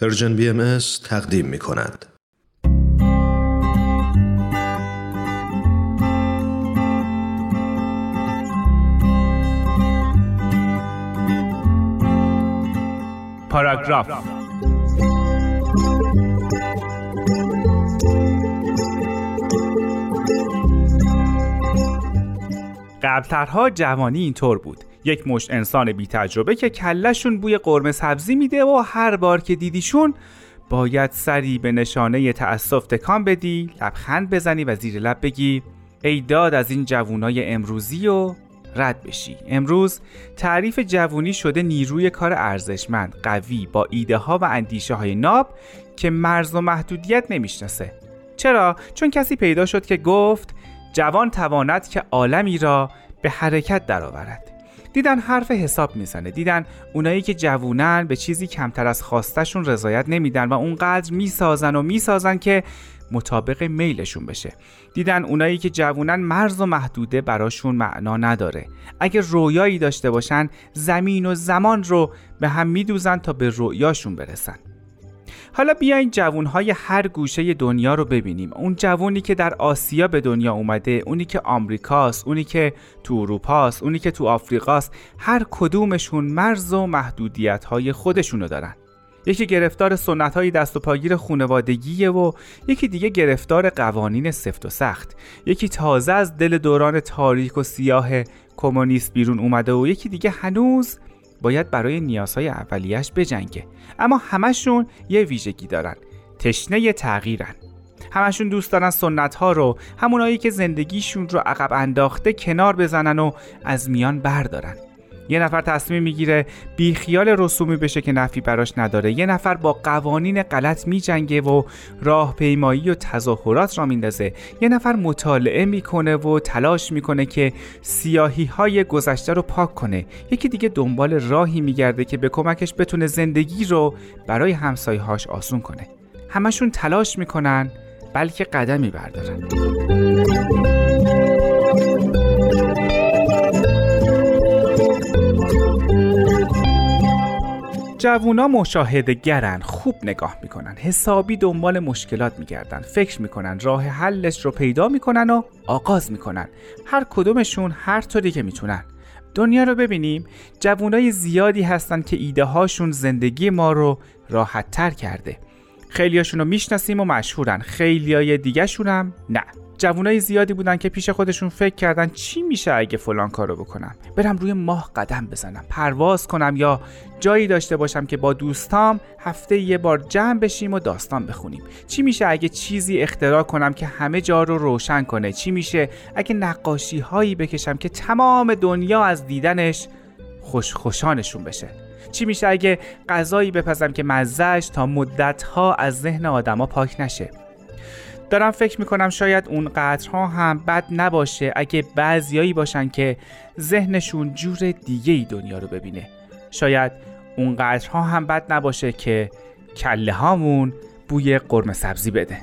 Persian BM تقدیم می کند. پاراگراف قبلترها جوانی اینطور بود یک مشت انسان بی تجربه که کلشون بوی قرمه سبزی میده و هر بار که دیدیشون باید سری به نشانه تأسف تکان بدی لبخند بزنی و زیر لب بگی. ای داد از این جوونای امروزی و رد بشی. امروز تعریف جوونی شده نیروی کار ارزشمند قوی با ایده ها و اندیشه های ناب که مرز و محدودیت نمی‌شناسه. چرا؟ چون کسی پیدا شد که گفت جوان تواند که عالمی را به حرکت درآورد. دیدن حرف حساب می‌زنه. دیدن اونایی که جوونن به چیزی کمتر از خواستشون رضایت نمیدن و اونقدر می‌سازن و می‌سازن که مطابق میلشون بشه. دیدن اونایی که جوونن مرز و محدوده براشون معنا نداره. اگه رویایی داشته باشن زمین و زمان رو به هم میدوزن تا به رویاشون برسن. حالا بیاین جوونهای هر گوشه دنیا رو ببینیم. اون جوونی که در آسیا به دنیا اومده اونی که آمریکاست اونی که تو اروپاست اونی که تو آفریقاست هر کدومشون مرز و محدودیت های خودشونو دارن. یکی گرفتار سنت های دست و پاگیر خونوادگیه و یکی دیگه گرفتار قوانین سفت و سخت. یکی تازه از دل دوران تاریک و سیاه کمونیست بیرون اومده و یکی دیگه هنوز باید برای نیازهای اولیش بجنگه. اما همشون یه ویژگی دارن. تشنه تغییرن. همشون دوست دارن سنت ها رو همونایی که زندگیشون رو عقب انداخته کنار بزنن و از میان بردارن. یه نفر تصمیم می‌گیره بی خیال رسومی بشه که نفی براش نداره. یه نفر با قوانین غلط میجنگه و راهپیمایی و تظاهرات را میندازه. یه نفر مطالعه می‌کنه و تلاش می‌کنه که سیاهی های گذشته رو پاک کنه. یکی دیگه دنبال راهی میگرده که به کمکش بتونه زندگی رو برای همسایهاش آسون کنه. همشون تلاش می‌کنن بلکه قدمی بردارن. جوونا مشاهده گرن خوب نگاه می‌کنن حسابی دنبال مشکلات میگردن فکر می‌کنن راه حلش رو پیدا می‌کنن و آغاز می‌کنن. هر کدومشون هر طوری که می‌تونن. دنیا رو ببینیم جوونای زیادی هستن که ایده هاشون زندگی ما رو راحت تر کرده. خیلیاشون رو می‌شناسیم و مشهورن. خیلیای دیگه هم نه. جوانای زیادی بودن که پیش خودشون فکر کردن چی میشه اگه فلان کارو بکنم. برم روی ماه قدم بزنم پرواز کنم یا جایی داشته باشم که با دوستام هفته یه بار جمع بشیم و داستان بخونیم. چی میشه اگه چیزی اختراع کنم که همه جا رو روشن کنه؟ چی میشه اگه نقاشی هایی بکشم که تمام دنیا از دیدنش خوش خوشانشون بشه؟ چی میشه اگه غذایی بپزم که مزهش تا مدتها از ذهن آدما پاک نشه؟ دارم فکر می‌کنم شاید اون قطرها هم بد نباشه اگه بعضیایی باشن که ذهنشون جور دیگه ای دنیا رو ببینه. شاید اون قطرها هم بد نباشه که کله هامون بوی قرمه سبزی بده.